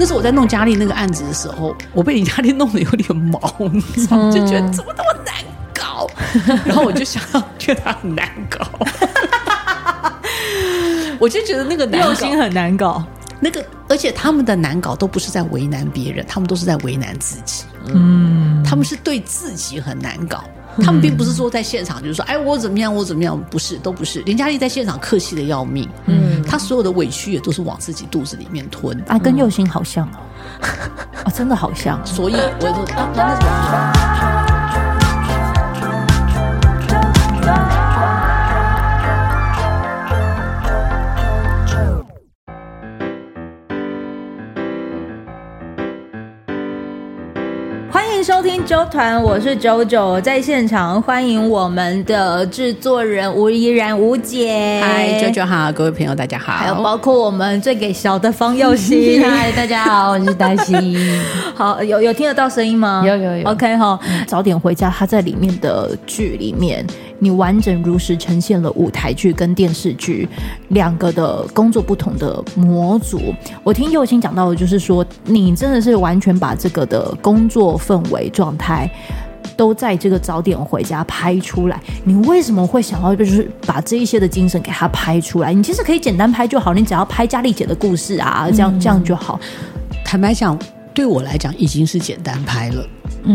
那时候我在弄佳丽那个案子的时候，我被林佳丽弄得有点毛，你知道吗？就觉得怎么那么难搞，然后我就想要觉得他很难搞，我就觉得那个用心很难搞。那个，而且他们的难搞都不是在为难别人，他们都是在为难自己。嗯，他们是对自己很难搞，他们并不是说在现场就是说，哎，我怎么样，我怎么样，不是，都不是。林佳丽在现场客气的要命，嗯，她所有的委屈也都是往自己肚子里面吞。啊，跟佑星好像哦，啊，真的好像。所以我就说，啊，收听周团，我是九九，在现场欢迎我们的制作人吴怡然吴姐。嗨，九九好，各位朋友大家好。还有包括我们最给小的方佑熙。嗨，大家好，我是黛西。好，有有听得到声音吗？有有有。OK 哈，早点回家。他在里面的剧里面。你完整如实呈现了舞台剧跟电视剧两个的工作不同的模组。我听佑星讲到的，就是说你真的是完全把这个的工作氛围状态都在这个早点回家拍出来。你为什么会想要就是把这一些的精神给他拍出来？你其实可以简单拍就好，你只要拍佳丽姐的故事啊，这样这样就好。坦白讲，对我来讲已经是简单拍了，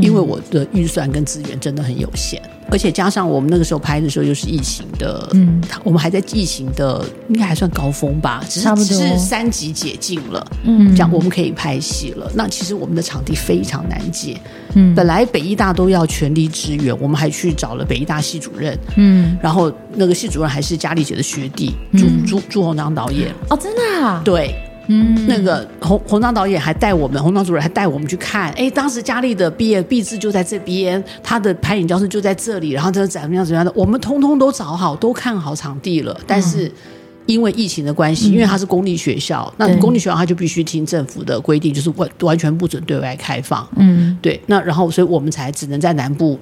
因为我的预算跟资源真的很有限。而且加上我们那个时候拍的时候又是疫情的，嗯，我们还在疫情的应该还算高峰吧，只是只是三级解禁了，嗯，这样我们可以拍戏了。那其实我们的场地非常难借，嗯，本来北医大都要全力支援，我们还去找了北医大系主任，嗯，然后那个系主任还是佳丽姐的学弟，朱朱朱鸿章导演，哦，真的啊，对。嗯，那个洪洪章导演还带我们，洪章主任还带我们去看。哎，当时佳丽的毕业毕制就在这边，他的排演教室就在这里，然后这怎么样怎么样的，我们通通都找好，都看好场地了。但是因为疫情的关系，因为它是公立学校，嗯、那公立学校它就必须听政府的规定，就是完完全不准对外开放。嗯，对。那然后，所以我们才只能在南部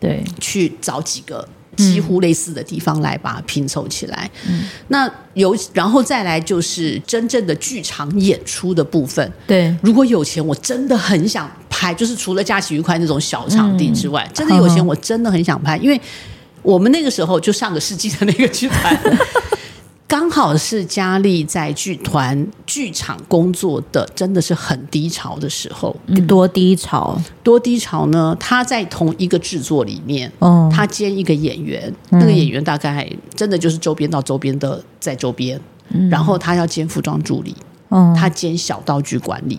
对去找几个。几乎类似的地方来把它拼凑起来。嗯，那有，然后再来就是真正的剧场演出的部分。对，如果有钱，我真的很想拍，就是除了假期愉快那种小场地之外，嗯、真的有钱，我真的很想拍，因为我们那个时候就上个世纪的那个剧团。刚好是佳丽在剧团剧场工作的，真的是很低潮的时候。多低潮？多低潮呢？她在同一个制作里面，哦，他兼一个演员，那个演员大概真的就是周边到周边的在周边，然后他要兼服装助理，他兼小道具管理，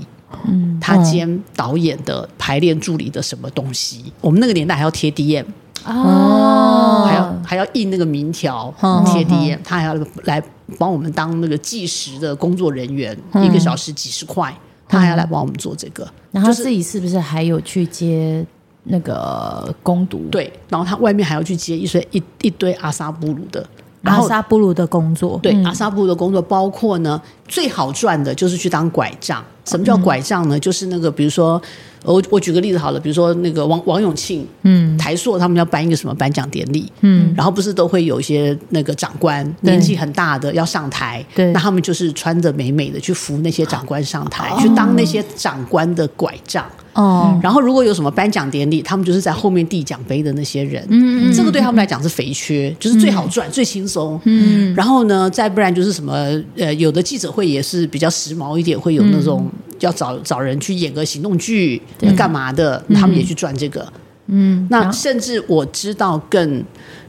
他兼导演的排练助理的什么东西？我们那个年代还要贴 DM。哦，还要还要印那个名条贴 DM，他还要来帮我们当那个计时的工作人员，一个小时几十块，他还要来帮我们做这个。然后自己是不是还有去接那个工读？对，然后他外面还要去接一堆一一堆阿萨布鲁的阿萨布鲁的工作。对，阿萨布鲁的工作包括呢，最好赚的就是去当拐杖。什么叫拐杖呢？就是那个比如说。我我举个例子好了，比如说那个王王永庆，嗯，台塑他们要办一个什么颁奖典礼，嗯，然后不是都会有一些那个长官年纪很大的要上台，对，那他们就是穿着美美的去扶那些长官上台，去当那些长官的拐杖。哦，然后如果有什么颁奖典礼，他们就是在后面递奖杯的那些人。嗯，这个对他们来讲是肥缺，就是最好赚、最轻松。嗯，然后呢，再不然就是什么呃，有的记者会也是比较时髦一点，会有那种要找找人去演个行动剧，要干嘛的，他们也去赚这个。嗯，那甚至我知道更。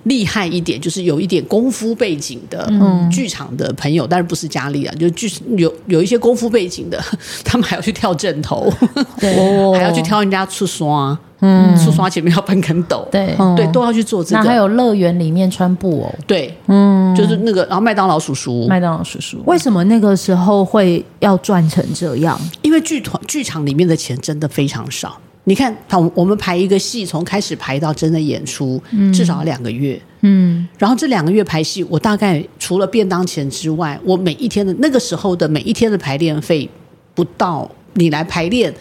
厉害一点，就是有一点功夫背景的剧场的朋友，但是不是佳丽啊，就剧有有一些功夫背景的，他们还要去跳正头，对，还要去挑人家出刷，嗯，出刷前面要搬跟斗，对。对，都要去做这个。那还有乐园里面穿布偶，对，嗯，就是那个，然后麦当劳叔叔，麦当劳叔叔，为什么那个时候会要赚成这样？因为剧团剧场里面的钱真的非常少。你看，我我们排一个戏，从开始排到真的演出，至少两个月。嗯，然后这两个月排戏，我大概除了便当钱之外，我每一天的那个时候的每一天的排练费不到，你来排练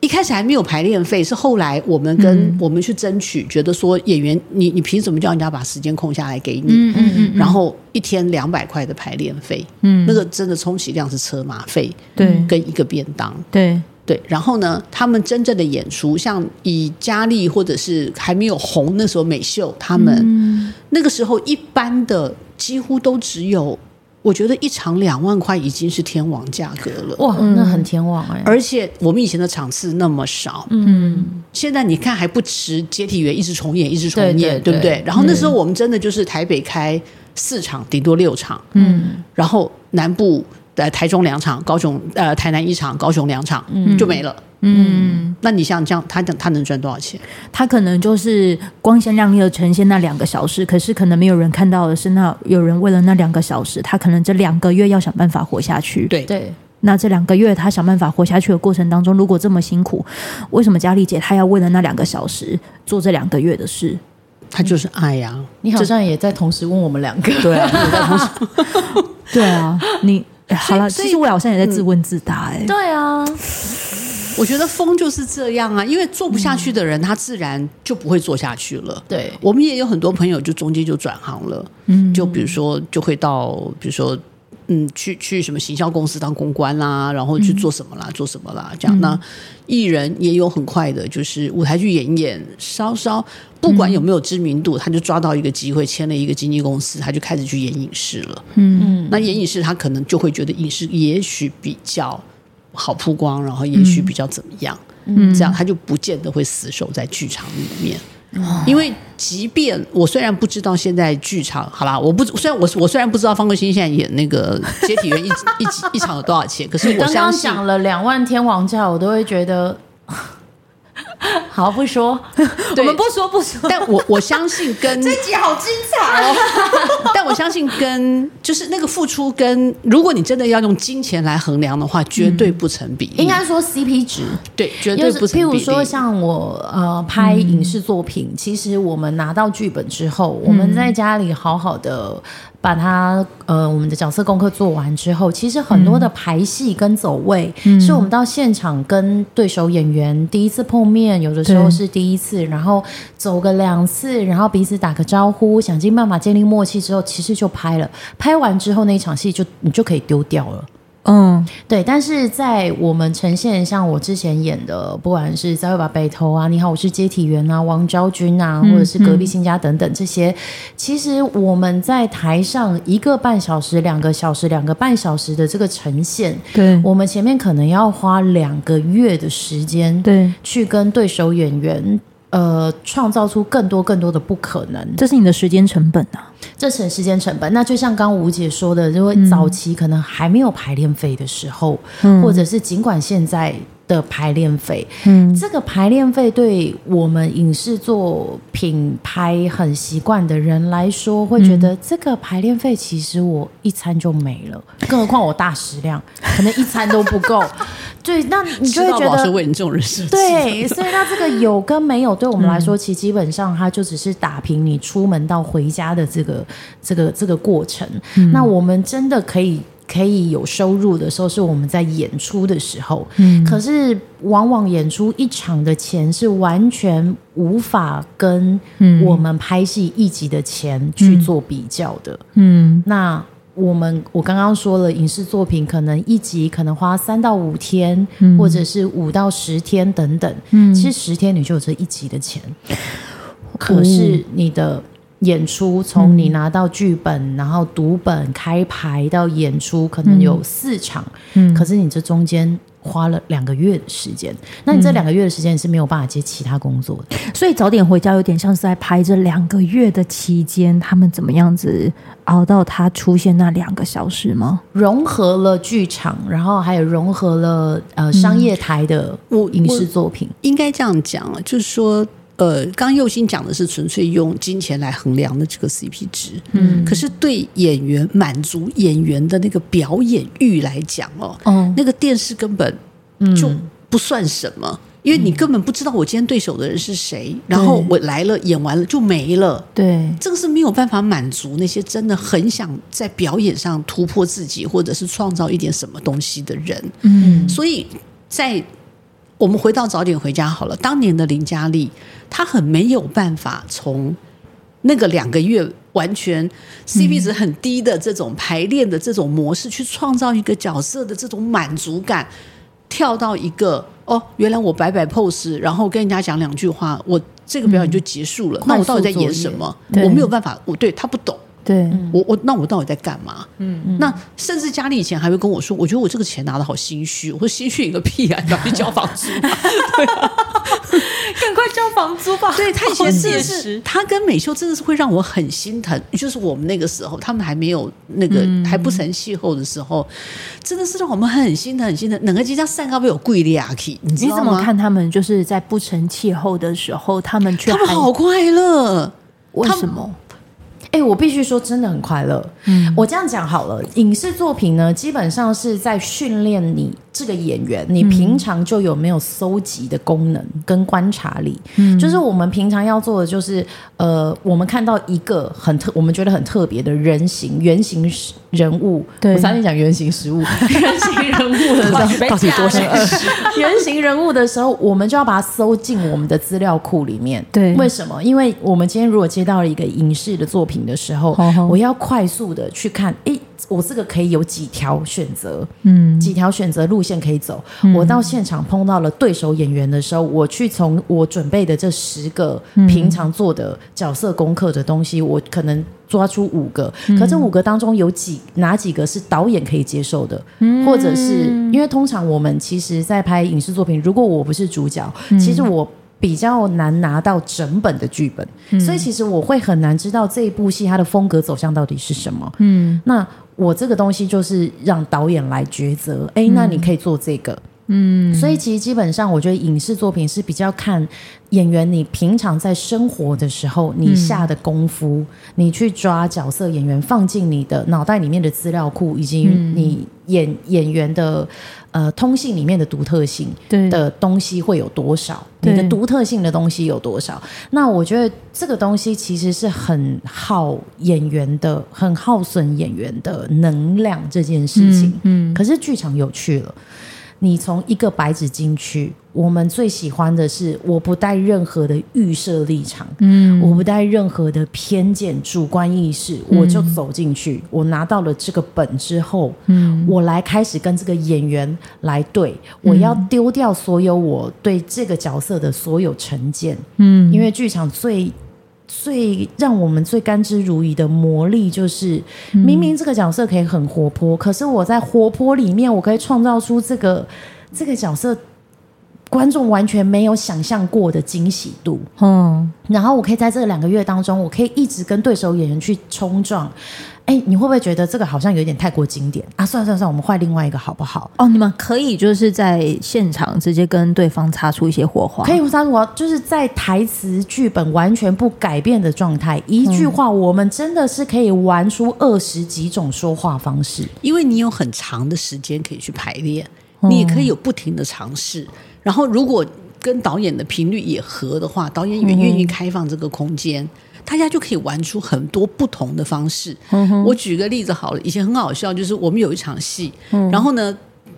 一开始还没有排练费，是后来我们跟我们去争取，觉得说演员，你你凭什么叫人家把时间空下来给你？嗯嗯嗯。然后一天两百块的排练费，嗯，那个真的充其量是车马费，对，跟一个便当，对对。然后呢，他们真正的演出，像以佳丽或者是还没有红那时候美秀，他们那个时候一般的几乎都只有。我觉得一场两万块已经是天王价格了，哇，那很天王哎！而且我们以前的场次那么少，嗯，现在你看还不迟，接体员一直重演，一直重演，对，对，对，对不对？然后那时候我们真的就是台北开四场，顶多六场，嗯，然后南部的台中两场，高雄呃台南一场，高雄两场，嗯，就没了。嗯，那你像这样，他他能赚多少钱？他可能就是光鲜亮丽的呈现那两个小时，可是可能没有人看到的是，那有人为了那两个小时，他可能这两个月要想办法活下去。对对，那这两个月他想办法活下去的过程当中，如果这么辛苦，为什么佳丽姐她要为了那两个小时做这两个月的事？他就是爱呀、啊！你好像也在同时问我们两个，对啊，你在同时 对啊，你好了，其实我好像也在自问自答、欸，哎、嗯，对啊。我觉得风就是这样啊，因为做不下去的人，他自然就不会做下去了。对，我们也有很多朋友就中间就转行了，嗯，就比如说就会到，比如说嗯，去去什么行销公司当公关啦，然后去做什么啦，做什么啦，这样。那艺人也有很快的，就是舞台剧演一演，稍稍不管有没有知名度，他就抓到一个机会，签了一个经纪公司，他就开始去演影视了。嗯嗯，那演影视他可能就会觉得影视也许比较。好曝光，然后也许比较怎么样，嗯，这样他就不见得会死守在剧场里面，嗯，因为即便我虽然不知道现在剧场，好啦，我不虽然我我虽然不知道方国新现在演那个接体员一 一一场有多少钱，可是我刚刚讲了两万天王价，我都会觉得。好，不说，我们不说不说。但我我相信跟 这集好精彩哦。但我相信跟就是那个付出跟，如果你真的要用金钱来衡量的话，绝对不成比例。应该说 CP 值，对，绝对不成比例。譬如说像我呃拍影视作品，其实我们拿到剧本之后，我们在家里好好的。把它呃，我们的角色功课做完之后，其实很多的排戏跟走位，嗯、是我们到现场跟对手演员第一次碰面，有的时候是第一次，然后走个两次，然后彼此打个招呼，想尽办法建立默契之后，其实就拍了。拍完之后，那一场戏就你就可以丢掉了。嗯，对，但是在我们呈现像我之前演的，不管是再会吧北投啊，你好，我是接体员啊，王昭君啊，或者是隔壁新家等等这些，其实我们在台上一个半小时、两个小时、两个半小时的这个呈现，对，我们前面可能要花两个月的时间，对，去跟对手演员。呃，创造出更多更多的不可能，这是你的时间成本啊！这是时间成本。那就像刚吴姐说的，因为早期可能还没有排练费的时候，嗯、或者是尽管现在。的排练费，嗯，这个排练费对我们影视作品拍很习惯的人来说，会觉得这个排练费其实我一餐就没了，更何况我大食量，可能一餐都不够。对，那你就会觉得是为你这种人设。对，所以那这个有跟没有，对我们来说，其实基本上它就只是打平你出门到回家的这个这个这个过程。嗯，那我们真的可以。可以有收入的时候，是我们在演出的时候。嗯，可是往往演出一场的钱是完全无法跟我们拍戏一集的钱去做比较的。嗯，那我们我刚刚说了，影视作品可能一集可能花三到五天，或者是五到十天等等。嗯，其实十天你就有这一集的钱，可是你的。演出从你拿到剧本，嗯、然后读本开排到演出，可能有四场。嗯，可是你这中间花了两个月的时间，嗯、那你这两个月的时间是没有办法接其他工作的。所以早点回家有点像是在拍这两个月的期间，他们怎么样子熬到他出现那两个小时吗？融合了剧场，然后还有融合了呃商业台的影视作品，应该这样讲啊，就是说。呃，刚刚又欣讲的是纯粹用金钱来衡量的这个 CP 值，嗯，可是对演员满足演员的那个表演欲来讲哦，哦，那个电视根本就不算什么，嗯，因为你根本不知道我今天对手的人是谁，嗯，然后我来了演完了就没了，对，这个是没有办法满足那些真的很想在表演上突破自己或者是创造一点什么东西的人，嗯，所以在。我们回到早点回家好了。当年的林嘉丽，她很没有办法从那个两个月完全 CP 值很低的这种排练的这种模式，去创造一个角色的这种满足感，跳到一个哦，原来我摆摆 pose，然后跟人家讲两句话，我这个表演就结束了。那我到底在演什么？我没有办法，我对他不懂。对，我我那我到底在干嘛？嗯嗯，那甚至家里以前还会跟我说，我觉得我这个钱拿的好心虚，我说心虚一个屁啊，你要去交房租，对啊，赶快交房租吧。对，他以前是是，他跟美秀真的是会让我很心疼。就是我们那个时候，他们还没有那个还不成气候的时候，真的是让我们很心疼很心疼。哪个机家散高没有贵利亚气？你你怎么看他们？就是在不成气候的时候，他们却他们好快乐，为什么？哎、欸，我必须说，真的很快乐。嗯，我这样讲好了，影视作品呢，基本上是在训练你这个演员，你平常就有没有搜集的功能跟观察力。嗯，就是我们平常要做的，就是呃，我们看到一个很特，我们觉得很特别的人形、原型人物。对，我差点讲原型食物，原型人物的时候，到底多少？原型人物的时候，我们就要把它搜进我们的资料库里面。对，为什么？因为我们今天如果接到了一个影视的作品。的时候，我要快速的去看，诶，我这个可以有几条选择，嗯，几条选择路线可以走。嗯、我到现场碰到了对手演员的时候，我去从我准备的这十个平常做的角色功课的东西，嗯、我可能抓出五个，可这五个当中有几哪几个是导演可以接受的，嗯、或者是因为通常我们其实在拍影视作品，如果我不是主角，嗯、其实我。比较难拿到整本的剧本，嗯、所以其实我会很难知道这一部戏它的风格走向到底是什么。嗯，那我这个东西就是让导演来抉择。哎、欸，那你可以做这个。嗯，所以其实基本上，我觉得影视作品是比较看演员你平常在生活的时候你下的功夫，嗯、你去抓角色演员放进你的脑袋里面的资料库，以及你演演员的。呃，通信里面的独特性的东西会有多少？你的独特性的东西有多少？那我觉得这个东西其实是很耗演员的，很耗损演员的能量这件事情。嗯，嗯可是剧场有趣了。你从一个白纸进去，我们最喜欢的是我不带任何的预设立场，嗯，我不带任何的偏见、主观意识，我就走进去。嗯、我拿到了这个本之后，嗯，我来开始跟这个演员来对，我要丢掉所有我对这个角色的所有成见，嗯，因为剧场最。最让我们最甘之如饴的魔力，就是明明这个角色可以很活泼，可是我在活泼里面，我可以创造出这个这个角色观众完全没有想象过的惊喜度。嗯，然后我可以在这两个月当中，我可以一直跟对手演员去冲撞。哎，你会不会觉得这个好像有点太过经典啊？算了算了算了，我们换另外一个好不好？哦，你们可以就是在现场直接跟对方擦出一些火花，可以擦出火花，就是在台词剧本完全不改变的状态，一句话，我们真的是可以玩出二十几种说话方式，因为你有很长的时间可以去排练，你也可以有不停的尝试，然后如果跟导演的频率也合的话，导演也愿意开放这个空间。大家就可以玩出很多不同的方式。嗯、我举个例子好了，以前很好笑，就是我们有一场戏，嗯、然后呢，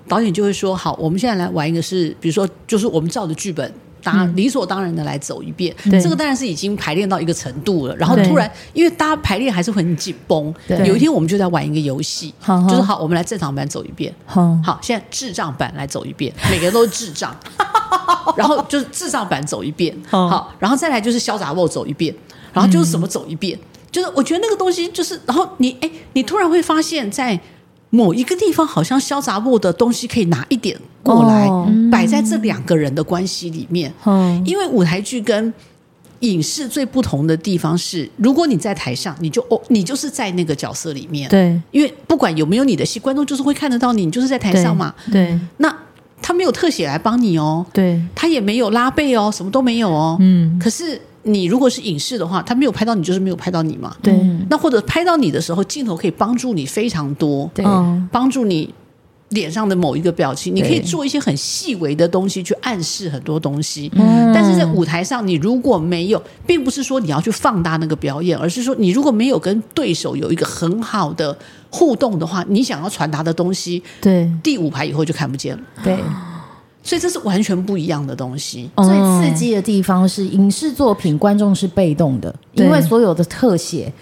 导演就会说：“好，我们现在来玩一个是，是比如说，就是我们照着剧本，大家理所当然的来走一遍。嗯、这个当然是已经排练到一个程度了。然后突然，因为大家排练还是很紧绷，有一天我们就在玩一个游戏，就是好，我们来正常版走一遍。好，好，现在智障版来走一遍，每个人都是智障，然后就是智障版走一遍。好，然后再来就是潇洒我走一遍。”然后就是什么走一遍，嗯、就是我觉得那个东西就是，然后你哎，你突然会发现，在某一个地方好像潇洒过的东西可以拿一点过来，摆在这两个人的关系里面。嗯、因为舞台剧跟影视最不同的地方是，如果你在台上，你就哦，你就是在那个角色里面。对，因为不管有没有你的戏，观众就是会看得到你，你就是在台上嘛。对，对那他没有特写来帮你哦，对，他也没有拉背哦，什么都没有哦。嗯，可是。你如果是影视的话，他没有拍到你，就是没有拍到你嘛。对。那或者拍到你的时候，镜头可以帮助你非常多，对，帮助你脸上的某一个表情，你可以做一些很细微的东西去暗示很多东西。嗯。但是在舞台上，你如果没有，并不是说你要去放大那个表演，而是说你如果没有跟对手有一个很好的互动的话，你想要传达的东西，对，第五排以后就看不见了。对。所以这是完全不一样的东西。最刺激的地方是影视作品，观众是被动的，因为所有的特写。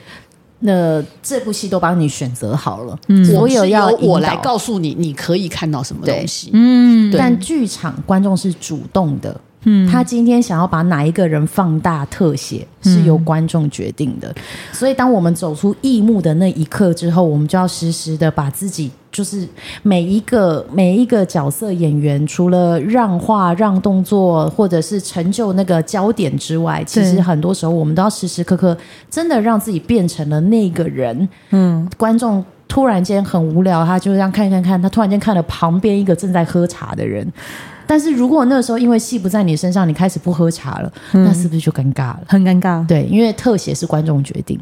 那这部戏都帮你选择好了，嗯，所有要我来告诉你，你可以看到什么东西，嗯，但剧场观众是主动的。嗯，他今天想要把哪一个人放大特写，是由观众决定的。嗯、所以，当我们走出异幕的那一刻之后，我们就要实时的把自己，就是每一个每一个角色演员，除了让话、让动作，或者是成就那个焦点之外，其实很多时候我们都要时时刻刻真的让自己变成了那个人。嗯，观众突然间很无聊，他就这样看看看，他突然间看了旁边一个正在喝茶的人。但是如果那个时候因为戏不在你身上，你开始不喝茶了，嗯、那是不是就尴尬了？很尴尬。对，因为特写是观众决定。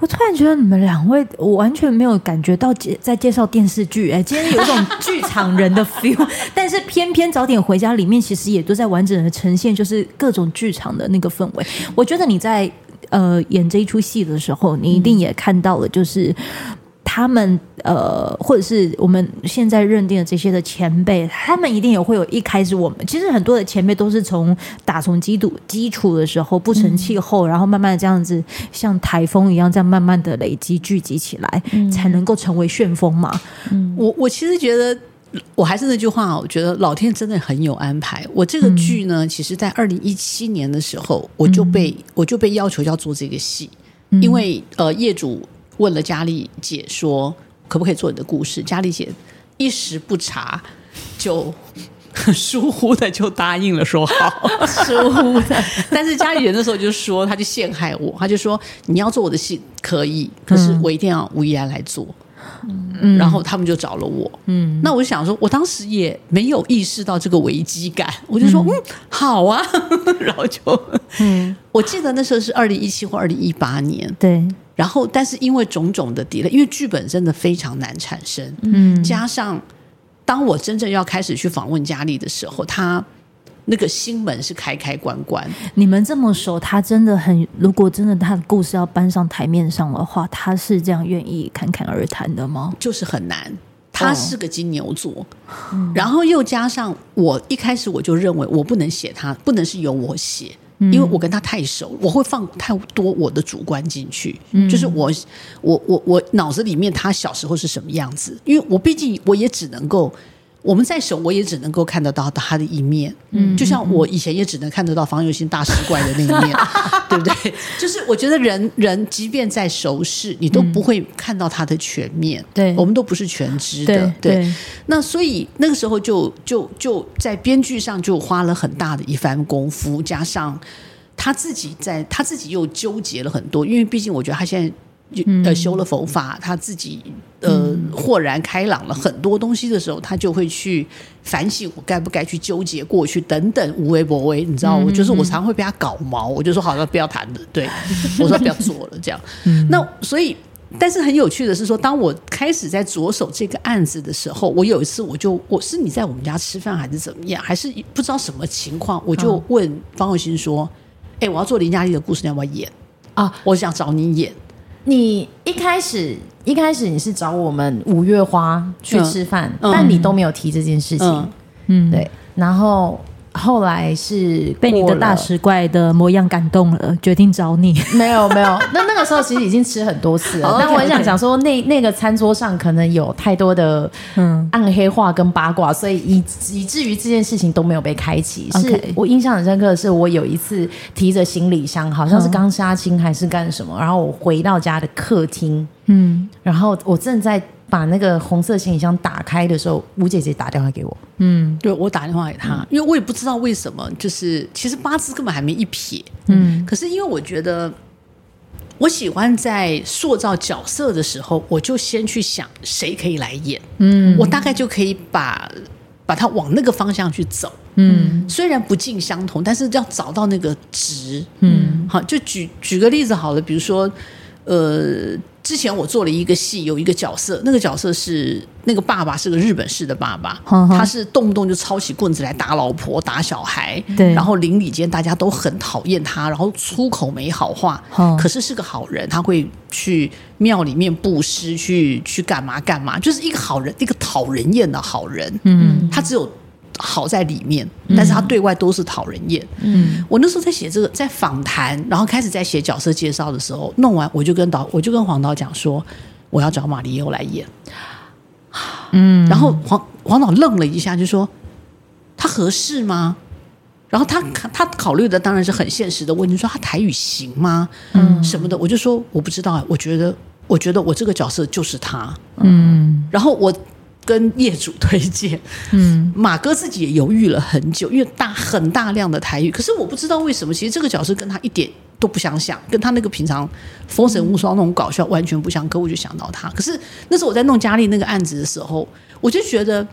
我突然觉得你们两位，我完全没有感觉到介在介绍电视剧，哎，今天有一种剧场人的 feel。但是偏偏早点回家里面，其实也都在完整的呈现，就是各种剧场的那个氛围。我觉得你在呃演这一出戏的时候，你一定也看到了，就是。嗯他们呃，或者是我们现在认定的这些的前辈，他们一定也会有一开始我们其实很多的前辈都是从打从基础基础的时候不成气候，嗯、然后慢慢的这样子像台风一样这样慢慢的累积聚集起来，嗯、才能够成为旋风嘛。嗯、我我其实觉得，我还是那句话，我觉得老天真的很有安排。我这个剧呢，嗯、其实在二零一七年的时候，我就被、嗯、我就被要求要做这个戏，嗯、因为呃业主。问了佳丽姐说：“可不可以做你的故事？”佳丽姐一时不察，就疏忽的就答应了，说好。疏忽的，但是佳丽姐那时候就说，她就陷害我，她就说：“你要做我的戏可以，可是我一定要吴怡然来做。”嗯，然后他们就找了我。嗯，那我就想说，我当时也没有意识到这个危机感，我就说：“嗯，好啊。”然后就，嗯，我记得那时候是二零一七或二零一八年，对。然后，但是因为种种的 delay，因为剧本真的非常难产生，嗯，加上当我真正要开始去访问佳丽的时候，他那个心门是开开关关。你们这么熟，他真的很，如果真的他的故事要搬上台面上的话，他是这样愿意侃侃而谈的吗？就是很难，他是个金牛座，哦，然后又加上我一开始我就认为我不能写他，不能是由我写。因为我跟他太熟，我会放太多我的主观进去，嗯、就是我我我我脑子里面他小时候是什么样子，因为我毕竟我也只能够。我们在手，我也只能够看得到他的一面，嗯，就像我以前也只能看得到方有心大师怪的那一面，对不对？就是我觉得人人即便在熟识，你都不会看到他的全面，对，我们都不是全知的，对。那所以那个时候就就就在编剧上就花了很大的一番功夫，加上他自己在他自己又纠结了很多，因为毕竟我觉得他现在。呃，修了佛法，他自己呃豁然开朗了很多东西的时候，他就会去反省我该不该去纠结过去等等无为不为，你知道，我就是我常会被他搞毛，我就说好了，不要谈了，对，我说不要做了，这样。那所以，但是很有趣的是说，当我开始在着手这个案子的时候，我有一次我就我是你在我们家吃饭还是怎么样，还是不知道什么情况，我就问方莅欣说：“哎，我要做林嘉丽的故事，你要不要演啊？我想找你演。”你一开始一开始你是找我们五月花去吃饭，嗯、但你都没有提这件事情，嗯，嗯。对，然后。后来是被你的大食怪的模样感动了，决定找你。没有没有，那那个时候其实已经吃很多次了。Oh, 但我很想讲说，那那个餐桌上可能有太多的嗯暗黑化跟八卦，所以以以至于这件事情都没有被开启。是我印象很深刻的是，我有一次提着行李箱，好像是刚杀青还是干什么，然后我回到家的客厅，嗯，然后我正在。把那个红色行李箱打开的时候，吴姐姐打电话给我。嗯，对，我打电话给她，嗯、因为我也不知道为什么，就是其实八字根本还没一撇。嗯，可是因为我觉得，我喜欢在塑造角色的时候，我就先去想谁可以来演。嗯，我大概就可以把把它往那个方向去走。嗯，虽然不尽相同，但是要找到那个值。嗯，好，就举举个例子好了，比如说，呃。之前我做了一个戏，有一个角色，那个角色是那个爸爸是个日本式的爸爸，呵呵他是动不动就抄起棍子来打老婆、打小孩，对，然后邻里间大家都很讨厌他，然后出口没好话，呵可是是个好人，他会去庙里面布施，去去干嘛干嘛，就是一个好人，一个讨人厌的好人。嗯，他只有好在里面，但是他对外都是讨人厌。嗯，我那时候在写这个，在访谈，然后开始在写角色介绍的时候，弄完我就跟导，我就跟黄导讲说，我要找马里欧来演。嗯，然后黄黄导愣了一下，就说他合适吗？然后他他考虑的当然是很现实的问题，说他台语行吗？嗯，什么的，我就说我不知道，我觉得我觉得我这个角色就是他。嗯，然后我。跟业主推荐，嗯，马哥自己也犹豫了很久，因为大很大量的台语，可是我不知道为什么，其实这个角色跟他一点都不相像，跟他那个平常风神无双那种搞笑完全不相，可我就想到他。可是那时候我在弄佳丽那个案子的时候，我就觉得，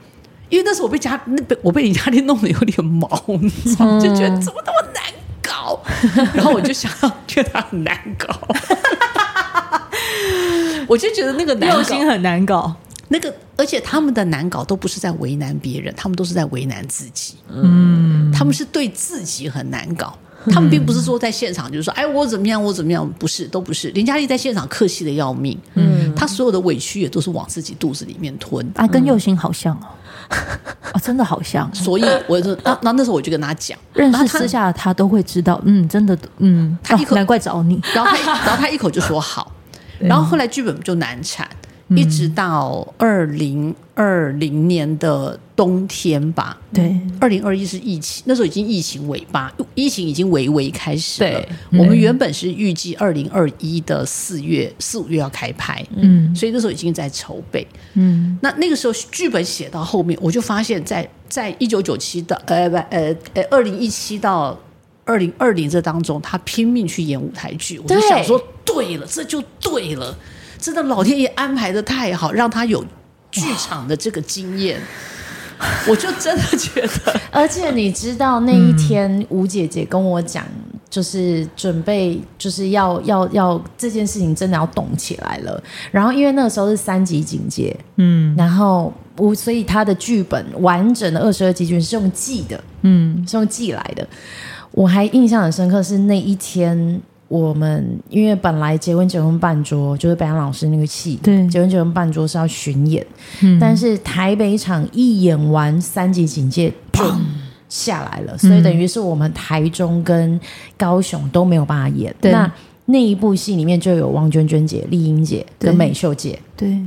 因为那时候我被佳那被我被李佳丽弄得有点毛，你知道，就觉得怎么那么难搞，然后我就想要觉得他很难搞，我就觉得那个用心很难搞。那个，而且他们的难搞都不是在为难别人，他们都是在为难自己。嗯，他们是对自己很难搞，他们并不是说在现场就是说，哎，我怎么样，我怎么样，不是，都不是。林嘉丽在现场客气的要命，嗯，她所有的委屈也都是往自己肚子里面吞。啊，跟佑星好像哦，啊，真的好像。所以我就那那那时候我就跟他讲，认识私下他都会知道，嗯，真的，嗯，他一口难怪找你，然后他然后他一口就说好，然后后来剧本就难产。一直到二零二零年的冬天吧，对，二零二一是疫情，那时候已经疫情尾巴，疫情已经微微开始了。我们原本是预计二零二一的四月四五月要开拍，嗯，所以那时候已经在筹备，嗯，那那个时候剧本写到后面，我就发现在，在在一九九七到呃不呃呃二零一七到二零二零这当中，他拼命去演舞台剧，我就想说，对了，这就对了。真的，老天爷安排的太好，让他有剧场的这个经验，我就真的觉得。而且你知道那一天，吴姐姐跟我讲，就是准备，就是要要要这件事情真的要动起来了。然后因为那个时候是三级警戒，嗯，然后吴，所以他的剧本完整的二十二集剧是用记的，嗯，是用记来的。我还印象很深刻，是那一天。我们因为本来结婚结婚半桌就是白杨老师那个戏，对，结婚结婚办桌是要巡演，嗯，但是台北场一演完三级警戒就下来了，所以等于是我们台中跟高雄都没有办法演。对，那那一部戏里面就有汪娟娟姐、丽英姐跟美秀姐，对。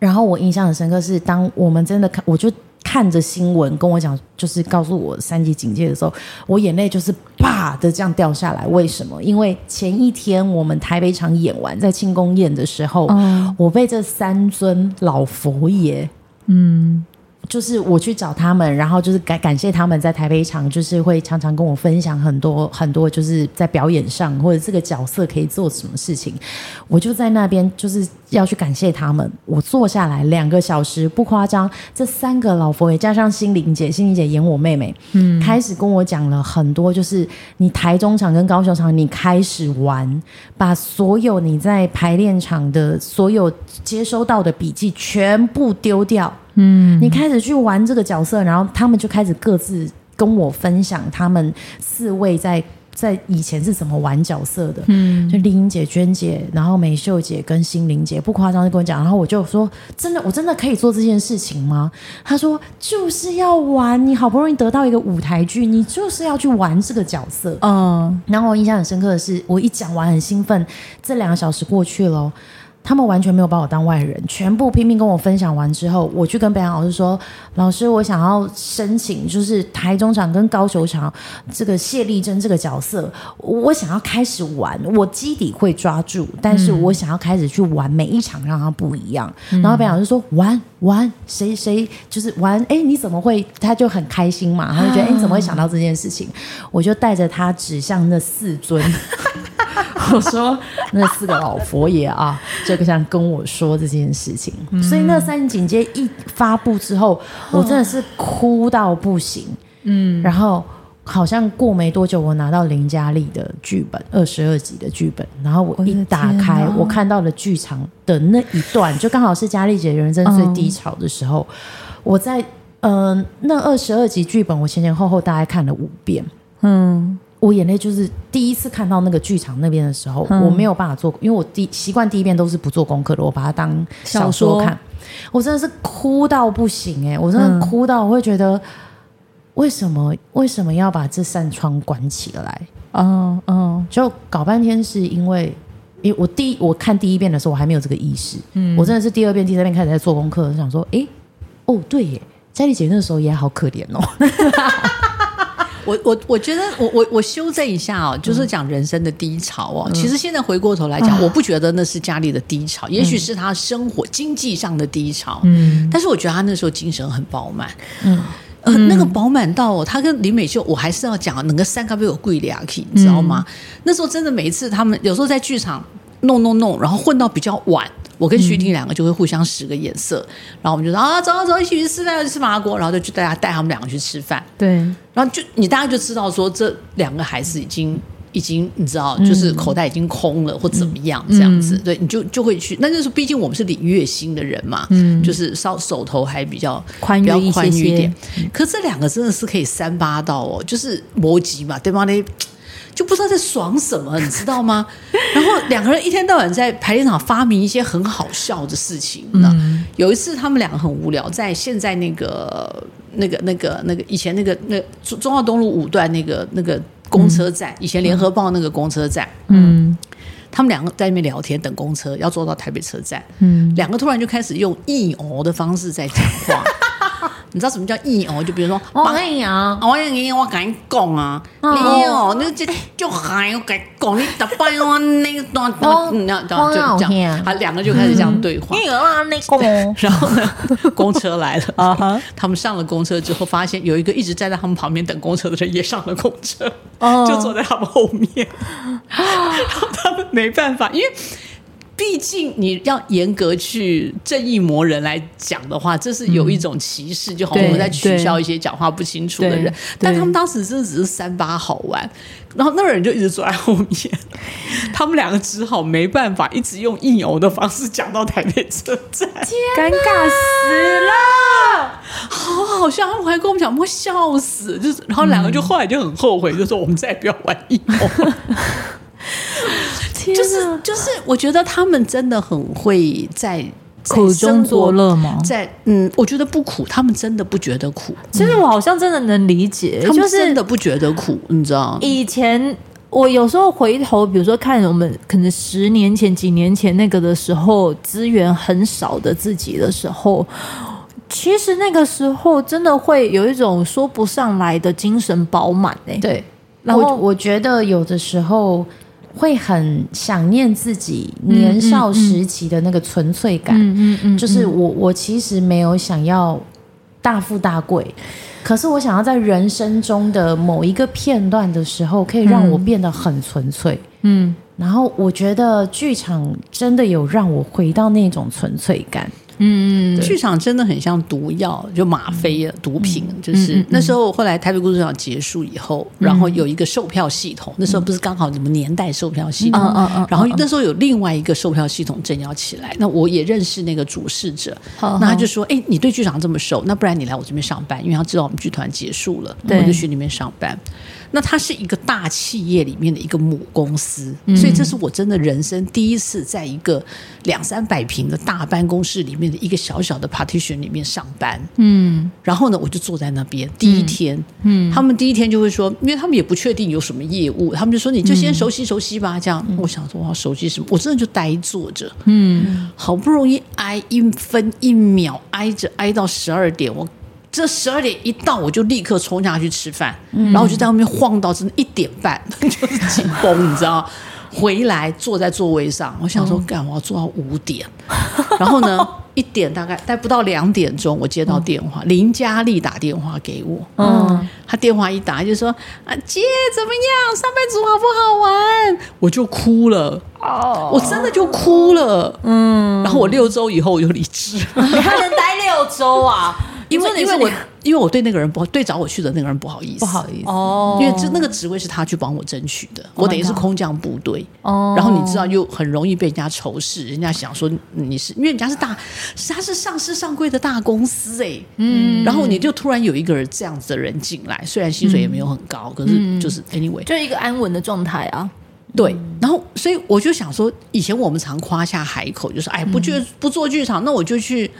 然后我印象很深刻是，当我们真的看，我就。看着新闻跟我讲，就是告诉我三级警戒的时候，我眼泪就是啪的这样掉下来。为什么？因为前一天我们台北场演完，在庆功宴的时候，嗯、我被这三尊老佛爷，嗯。就是我去找他们，然后就是感感谢他们在台北场，就是会常常跟我分享很多很多，就是在表演上或者这个角色可以做什么事情。我就在那边就是要去感谢他们。我坐下来两个小时，不夸张，这三个老佛爷加上心灵姐，心灵姐演我妹妹，嗯，开始跟我讲了很多，就是你台中场跟高雄场，你开始玩，把所有你在排练场的所有接收到的笔记全部丢掉。嗯，你开始去玩这个角色，然后他们就开始各自跟我分享他们四位在在以前是怎么玩角色的。嗯，就丽英姐、娟姐，然后美秀姐跟心灵姐，不夸张就跟我讲，然后我就说：真的，我真的可以做这件事情吗？他说：就是要玩，你好不容易得到一个舞台剧，你就是要去玩这个角色。嗯，然后我印象很深刻的是，我一讲完很兴奋，这两个小时过去了。他们完全没有把我当外人，全部拼命跟我分享完之后，我去跟北洋老师说：“老师，我想要申请，就是台中场跟高雄场这个谢丽珍这个角色，我想要开始玩，我基底会抓住，但是我想要开始去玩每一场，让它不一样。嗯”然后北洋老师说：“玩玩，谁谁就是玩？哎，你怎么会？”他就很开心嘛，他就觉得：“哎，你怎么会想到这件事情？” 我就带着他指向那四尊。我说那四个老佛爷啊，这个想跟我说这件事情，嗯、所以那三级警戒一发布之后，我真的是哭到不行。嗯，然后好像过没多久，我拿到林嘉丽的剧本，二十二集的剧本，然后我一打开，我，我看到了剧场的那一段，就刚好是嘉丽姐人生最低潮的时候。嗯、我在嗯、呃，那二十二集剧本，我前前后后大概看了五遍。嗯。我眼泪就是第一次看到那个剧场那边的时候，嗯、我没有办法做，因为我第习惯第一遍都是不做功课的，我把它当小说看，我真的是哭到不行哎、欸，我真的哭到我会觉得为什么为什么要把这扇窗关起来？嗯嗯，就搞半天是因为，因为我第一我看第一遍的时候，我还没有这个意识。嗯，我真的是第二遍、第三遍开始在做功课，想说，哎，哦，对耶，佳丽姐那个时候也好可怜哦。我我我觉得我我我修正一下哦，就是讲人生的低潮哦。嗯、其实现在回过头来讲，嗯、我不觉得那是家里的低潮，嗯、也许是他生活经济上的低潮。嗯，但是我觉得他那时候精神很饱满。嗯。呃，那个饱满到哦，他跟林美秀，我还是要讲，那个三个被我跪两 k，，你知道吗？嗯、那时候真的每一次他们有时候在剧场弄弄弄，然后混到比较晚，我跟徐婷两个就会互相使个眼色，嗯、然后我们就说啊，走走走，一起去吃饭，去吃麻辣锅，然后就去大家带他们两个去吃饭。对，然后就你大家就知道说，这两个孩子已经。已经你知道，就是口袋已经空了，嗯、或怎么样这样子，嗯、对，你就就会去。那就是毕竟我们是领月薪的人嘛，嗯，就是稍手头还比较宽裕一些些点。可这两个真的是可以三八到哦，就是摩羯嘛，对吗？那就不知道在爽什么，你知道吗？然后两个人一天到晚在排练场发明一些很好笑的事情。嗯，有一次他们两个很无聊，在现在那个那个那个那个以前那个那中中澳东路五段那个那个。公车站，以前联合报那个公车站，嗯，他们两个在那边聊天，等公车要坐到台北车站，嗯，两个突然就开始用异偶的方式在讲话。你知道什么叫异哦？就比如说，王阳阳，王阳阳，我跟你讲啊，你哦，那这就还要跟讲，你打败我那个段，你要这样。讲，他两个就开始这样对话。然后呢，公车来了，他们上了公车之后，发现有一个一直站在他们旁边等公车的人也上了公车，就坐在他们后面，然后他们没办法，因为。毕竟你要严格去正义魔人来讲的话，这是有一种歧视，嗯、就好像我们在取笑一些讲话不清楚的人。但他们当时真的只是三八好玩，然后那个人就一直坐在后面，他们两个只好没办法，一直用硬游的方式讲到台北车站，尴尬死了，好好笑。他们还跟我们讲，我笑死，就是然后两个就后来就很后悔，就说我们再也不要玩硬游。就是就是，我觉得他们真的很会在苦中作乐吗？在嗯，我觉得不苦，他们真的不觉得苦。其实我好像真的能理解，他们真的不觉得苦，你知道？以前我有时候回头，比如说看我们可能十年前、几年前那个的时候，资源很少的自己的时候，其实那个时候真的会有一种说不上来的精神饱满诶。对，然后我，我觉得有的时候。会很想念自己年少时期的那个纯粹感，嗯嗯嗯，就是我我其实没有想要大富大贵，可是我想要在人生中的某一个片段的时候，可以让我变得很纯粹，嗯，然后我觉得剧场真的有让我回到那种纯粹感。嗯，剧场真的很像毒药，就吗啡了，毒品。就是那时候，后来台北故事场结束以后，然后有一个售票系统。那时候不是刚好什么年代售票系统，然后那时候有另外一个售票系统正要起来。那我也认识那个主事者，那他就说：“哎，你对剧场这么熟，那不然你来我这边上班？因为他知道我们剧团结束了，我就去那边上班。”那它是一个大企业里面的一个母公司，嗯、所以这是我真的人生第一次在一个两三百平的大办公室里面的一个小小的 partition 里面上班。嗯，然后呢，我就坐在那边第一天，嗯，嗯他们第一天就会说，因为他们也不确定有什么业务，他们就说你就先熟悉熟悉吧。这样，嗯、我想说我要熟悉什么？我真的就呆坐着，嗯，好不容易挨一分一秒挨着挨到十二点，我。这十二点一到，我就立刻冲下去吃饭，嗯、然后我就在外面晃到真的一点半，就是紧绷，你知道？回来坐在座位上，我想说，干，我要坐到五点。然后呢，一点大概待不到两点钟，我接到电话，嗯、林佳丽打电话给我。嗯，他电话一打就说：“啊，姐怎么样？上班族好不好玩？”我就哭了。哦，我真的就哭了。嗯，然后我六周以后我就离职。你还能待六周啊？因为因为我因为我对那个人不对找我去的那个人不好意思，不好意思。哦，因为这那个职位是他去帮我争取的，我等于是空降部队哦。然后你知道又很容易被人家仇视，人家想说你是因为人家是大，他是上市上柜的大公司哎，嗯，然后你就突然有一个人这样子的人进来，虽然薪水也没有很高，可是就是 anyway，就是一个安稳的状态啊。对，然后所以我就想说，以前我们常夸下海口，就是哎，不去不做剧场，那我就去。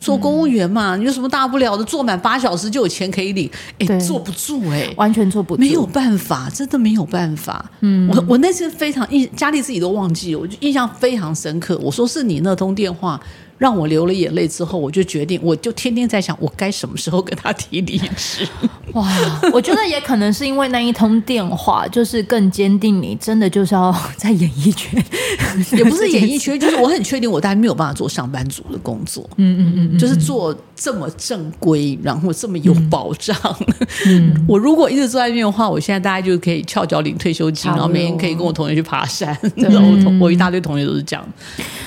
做公务员嘛，你有什么大不了的？坐满八小时就有钱可以领，哎，坐不住哎、欸，完全坐不住，没有办法，真的没有办法。嗯，我我那次非常印，佳丽自己都忘记了，我就印象非常深刻。我说是你那通电话。让我流了眼泪之后，我就决定，我就天天在想，我该什么时候跟他提离职。哇，我觉得也可能是因为那一通电话，就是更坚定你真的就是要在演艺圈，也不是演艺圈，就是我很确定我大概没有办法做上班族的工作。嗯嗯嗯，嗯，就是做这么正规，然后这么有保障。嗯，我如果一直坐在那边的话，我现在大概就可以翘脚领退休金，然后每天可以跟我同学去爬山。然后我同我一大堆同学都是这样。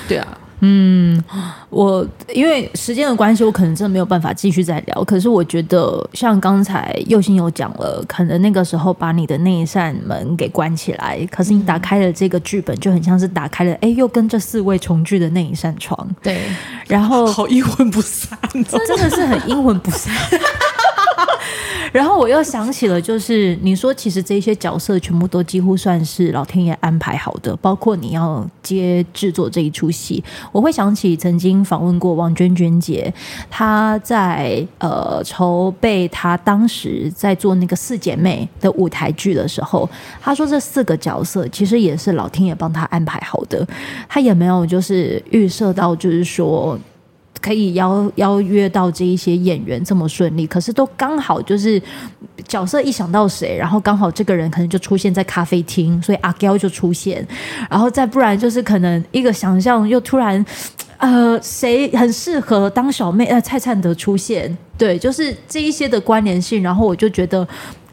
对啊。嗯，我因为时间的关系，我可能真的没有办法继续再聊。可是我觉得，像刚才又欣有讲了，可能那个时候把你的那一扇门给关起来，可是你打开了这个剧本，就很像是打开了，哎，又跟这四位重聚的那一扇窗。对，然后好阴魂不散，真的是很阴魂不散。然后我又想起了，就是你说，其实这些角色全部都几乎算是老天爷安排好的，包括你要接制作这一出戏。我会想起曾经访问过王娟娟姐，她在呃筹备她当时在做那个四姐妹的舞台剧的时候，她说这四个角色其实也是老天爷帮她安排好的，她也没有就是预设到就是说。可以邀邀约到这一些演员这么顺利，可是都刚好就是角色一想到谁，然后刚好这个人可能就出现在咖啡厅，所以阿娇就出现，然后再不然就是可能一个想象又突然，呃，谁很适合当小妹？呃，蔡灿德出现，对，就是这一些的关联性，然后我就觉得。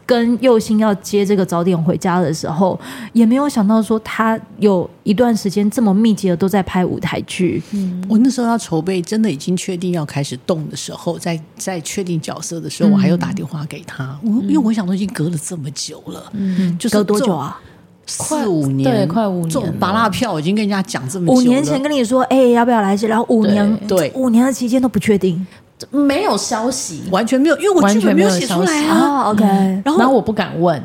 跟佑兴要接这个早点回家的时候，也没有想到说他有一段时间这么密集的都在拍舞台剧。嗯，我那时候要筹备，真的已经确定要开始动的时候，在在确定角色的时候，我还有打电话给他。我、嗯、因为我想都已经隔了这么久了，嗯，就是隔多久啊？四五年，对，快五年。这种芭乐票已经跟人家讲这么久了。五年前跟你说，哎、欸，要不要来这？然后五年，对，五年的期间都不确定。没有消息，完全没有，因为我剧本没有写出来啊。Oh, OK，然后，然后我不敢问，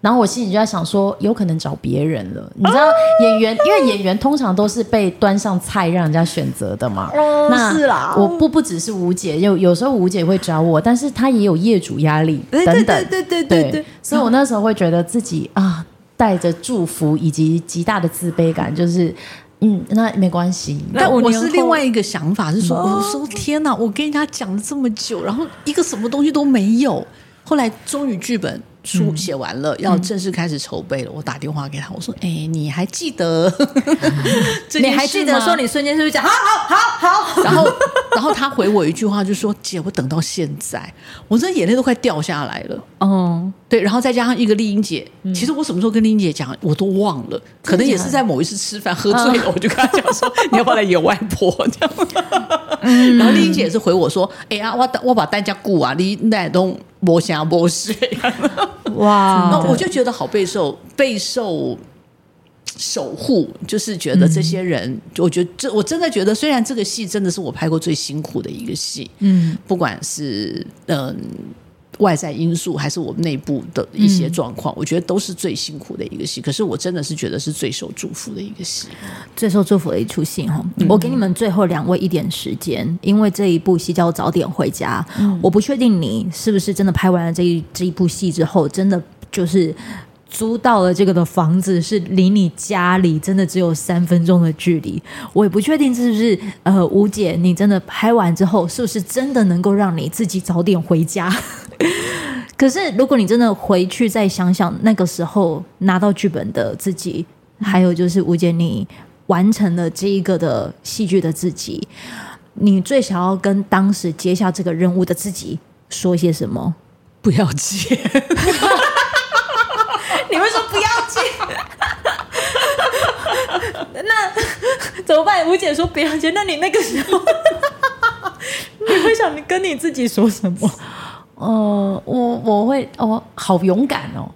然后我心里就在想说，有可能找别人了。你知道，演员因为演员通常都是被端上菜让人家选择的嘛。嗯、那是啦，我不不只是吴姐，有有时候吴姐会找我，但是她也有业主压力等等，对对对对对，对。所以我那时候会觉得自己啊，带着祝福以及极大的自卑感，就是。嗯，那没关系。但我是另外一个想法，是说，我说天哪，我跟人家讲了这么久，然后一个什么东西都没有，后来终于剧本。书写完了，要正式开始筹备了。我打电话给他，我说：“哎，你还记得？你还记得说你瞬间是不是讲好好好好？然后，然后他回我一句话，就说：‘姐，我等到现在，我这眼泪都快掉下来了。’哦，对。然后再加上一个丽英姐，其实我什么时候跟丽英姐讲，我都忘了。可能也是在某一次吃饭喝醉了，我就跟她讲说：‘你要不要来演外婆？’这样。然后丽英姐也是回我说：‘哎呀，我我把大家顾啊，你那都。’摸虾摸水，哇！那我就觉得好备受备受守护，就是觉得这些人，嗯、我觉得这我真的觉得，虽然这个戏真的是我拍过最辛苦的一个戏，嗯，不管是嗯。外在因素还是我们内部的一些状况，嗯，我觉得都是最辛苦的一个戏。可是我真的是觉得是最受祝福的一个戏，最受祝福的一出戏哈。我给你们最后两位一点时间，因为这一部戏叫《早点回家》，嗯，我不确定你是不是真的拍完了这一这一部戏之后，真的就是租到了这个的房子，是离你家里真的只有三分钟的距离。我也不确定是不是呃，吴姐，你真的拍完之后，是不是真的能够让你自己早点回家？可是，如果你真的回去再想想那个时候拿到剧本的自己，还有就是吴姐你完成了这一个的戏剧的自己，你最想要跟当时接下这个任务的自己说些什么？不要接！你会说不要接？那怎么办？吴姐说不要接，那你那个时候 你会想你跟你自己说什么？呃，我我会哦，好勇敢哦，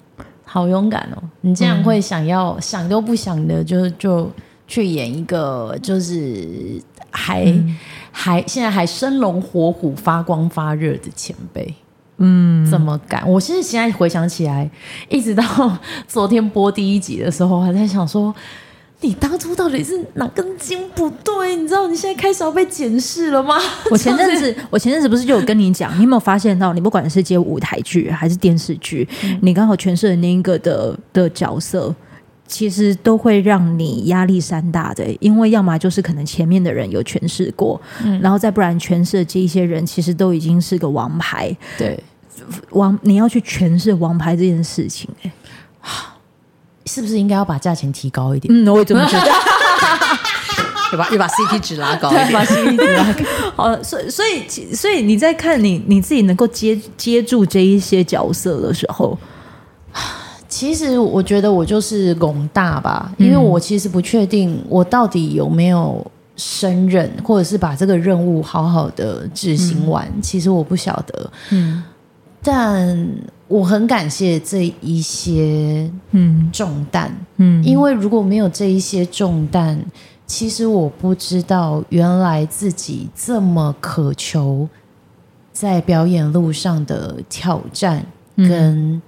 好勇敢哦！你竟然会想要、嗯、想都不想的就就去演一个就是还、嗯、还现在还生龙活虎、发光发热的前辈，嗯，怎么敢？我其实现在回想起来，一直到昨天播第一集的时候，还在想说，你当初到底是哪根筋不对？你知道你现在开始要被检视了吗？我前阵子，我前阵子不是就有跟你讲，你有没有发现到，你不管是接舞台剧还是电视剧，嗯、你刚好诠释的那一个的的角色，其实都会让你压力山大的，因为要么就是可能前面的人有诠释过，嗯、然后再不然诠释的这一些人其实都已经是个王牌，对，王你要去诠释王牌这件事情，哎。是不是应该要把价钱提高一点？嗯，我也这么觉得，对吧？又把 CP 值拉高一点，把 CP 值拉高。好，所以所以所以你在看你你自己能够接接住这一些角色的时候，其实我觉得我就是拱大吧，因为我其实不确定我到底有没有胜任，或者是把这个任务好好的执行完。嗯、其实我不晓得，嗯，但。我很感谢这一些嗯重担，嗯，因为如果没有这一些重担，其实我不知道原来自己这么渴求在表演路上的挑战跟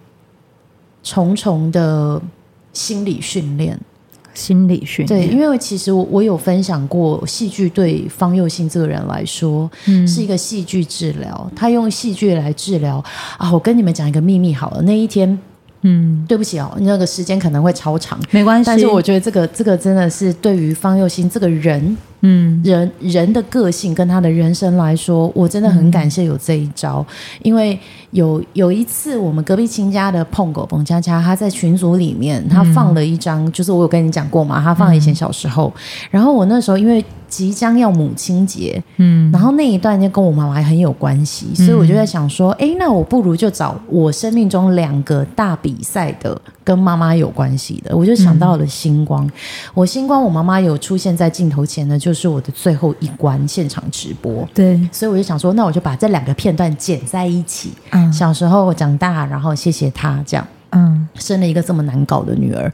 重重的心理训练。心理学对，因为其实我我有分享过，戏剧对方佑兴这个人来说，嗯，是一个戏剧治疗。他用戏剧来治疗啊！我跟你们讲一个秘密好了，那一天。嗯，对不起哦，那个时间可能会超长，没关系。但是我觉得这个这个真的是对于方佑兴这个人，嗯，人人的个性跟他的人生来说，我真的很感谢有这一招。嗯、因为有有一次，我们隔壁亲家的碰狗冯佳佳，他在群组里面，他放了一张，嗯、就是我有跟你讲过嘛，他放了以前小时候，嗯、然后我那时候因为。即将要母亲节，嗯，然后那一段就跟我妈妈很有关系，嗯、所以我就在想说，哎，那我不如就找我生命中两个大比赛的跟妈妈有关系的，我就想到了星光。嗯、我星光，我妈妈有出现在镜头前的，就是我的最后一关现场直播，对，所以我就想说，那我就把这两个片段剪在一起。嗯，小时候长大，然后谢谢他这样，嗯，生了一个这么难搞的女儿。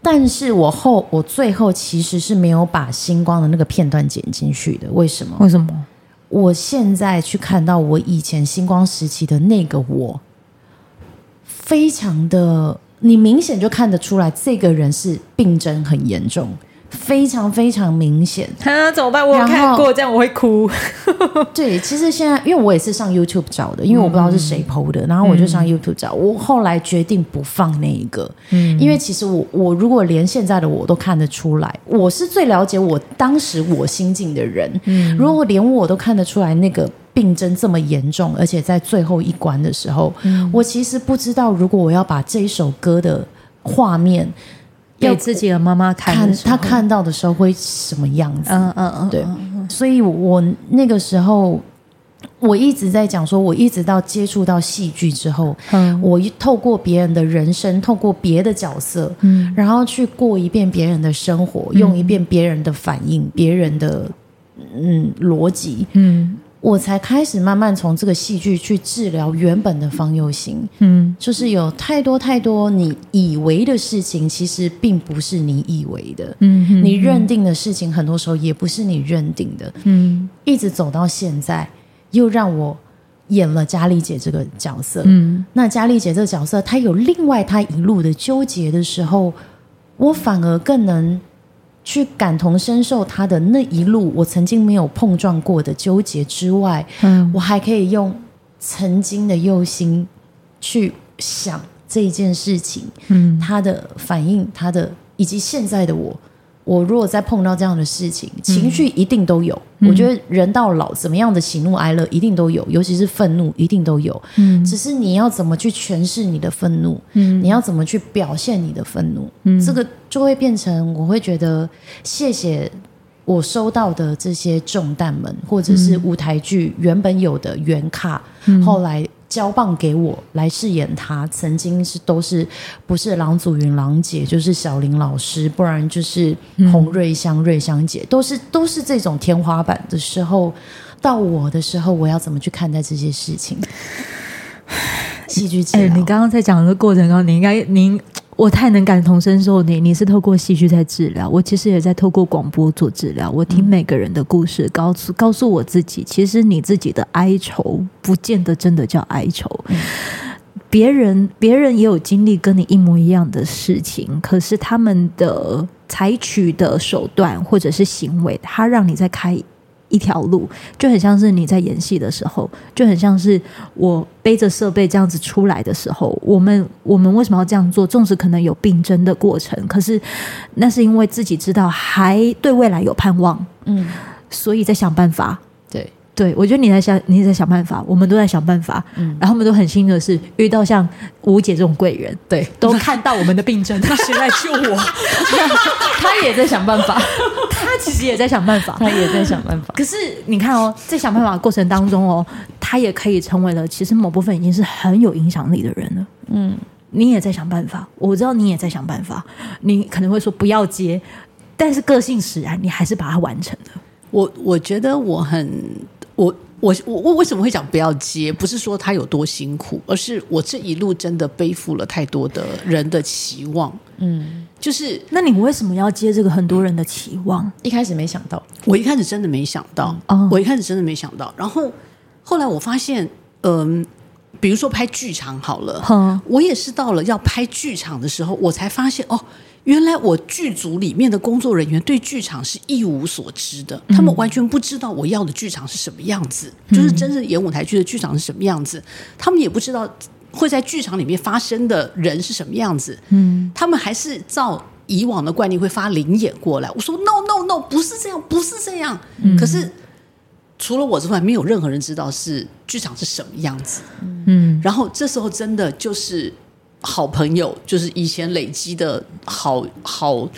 但是我后我最后其实是没有把星光的那个片段剪进去的，为什么？为什么？我现在去看到我以前星光时期的那个我，非常的，你明显就看得出来，这个人是病症很严重。非常非常明显，啊，怎么办？我有看过，这样我会哭。对，其实现在因为我也是上 YouTube 找的，因为我不知道是谁 PO 的，嗯、然后我就上 YouTube 找。我后来决定不放那一个，嗯，因为其实我我如果连现在的我都看得出来，我是最了解我当时我心境的人。嗯，如果连我都看得出来那个病症这么严重，而且在最后一关的时候，嗯、我其实不知道如果我要把这一首歌的画面。给自己的妈妈看，看他看到的时候会什么样子？嗯嗯嗯，对。所以我那个时候，我一直在讲说，我一直到接触到戏剧之后，嗯，我透过别人的人生，透过别的角色，嗯，然后去过一遍别人的生活，用一遍别人的反应，别人的嗯逻辑，嗯。我才开始慢慢从这个戏剧去治疗原本的方佑行，嗯，就是有太多太多你以为的事情，其实并不是你以为的，嗯，嗯，你认定的事情，很多时候也不是你认定的，嗯，一直走到现在，又让我演了佳丽姐这个角色，嗯，那佳丽姐这个角色，她有另外她一路的纠结的时候，我反而更能。去感同身受他的那一路，我曾经没有碰撞过的纠结之外，嗯，我还可以用曾经的忧心去想这一件事情，嗯，他的反应，他的以及现在的我。我如果再碰到这样的事情，情绪一定都有。嗯、我觉得人到老，怎么样的喜怒哀乐一定都有，尤其是愤怒一定都有。嗯，只是你要怎么去诠释你的愤怒，嗯，你要怎么去表现你的愤怒，嗯，这个就会变成我会觉得，谢谢我收到的这些重担们，或者是舞台剧原本有的原卡，嗯、后来。交棒给我来饰演他，曾经是都是不是郎祖云郎姐，就是小林老师，不然就是洪瑞香瑞香姐，都是都是这种天花板的时候，到我的时候，我要怎么去看待这些事情？戏剧界，你刚刚在讲的过程中，你应该您。我太能感同身受你，你是透过戏剧在治疗，我其实也在透过广播做治疗。我听每个人的故事，告诉告诉我自己，其实你自己的哀愁，不见得真的叫哀愁。别人别人也有经历跟你一模一样的事情，可是他们的采取的手段或者是行为，他让你在开一条路，就很像是你在演戏的时候，就很像是我背着设备这样子出来的时候，我们我们为什么要这样做？纵使可能有病症的过程，可是那是因为自己知道还对未来有盼望，嗯，所以在想办法。对对，我觉得你在想，你在想办法，我们都在想办法，嗯，然后我们都很幸运的是遇到像吴姐这种贵人，对，都看到我们的病症，他谁来救我？他也在想办法。他其实也在想办法，他也在想办法。可是你看哦，在想办法的过程当中哦，他也可以成为了其实某部分已经是很有影响力的人了。嗯，你也在想办法，我知道你也在想办法。你可能会说不要接，但是个性使然，你还是把它完成了。我我觉得我很我我我我为什么会讲不要接？不是说他有多辛苦，而是我这一路真的背负了太多的人的期望。嗯。就是，那你为什么要接这个很多人的期望？一开始没想到，我一开始真的没想到，嗯、我一开始真的没想到。然后后来我发现，嗯、呃，比如说拍剧场好了，嗯、我也是到了要拍剧场的时候，我才发现哦，原来我剧组里面的工作人员对剧场是一无所知的，他们完全不知道我要的剧场是什么样子，嗯、就是真正演舞台剧的剧场是什么样子，他们也不知道。会在剧场里面发生的人是什么样子？嗯，他们还是照以往的惯例会发临演过来。我说 no no no，不是这样，不是这样。嗯，可是除了我之外，没有任何人知道是剧场是什么样子。嗯，然后这时候真的就是好朋友，就是以前累积的好好。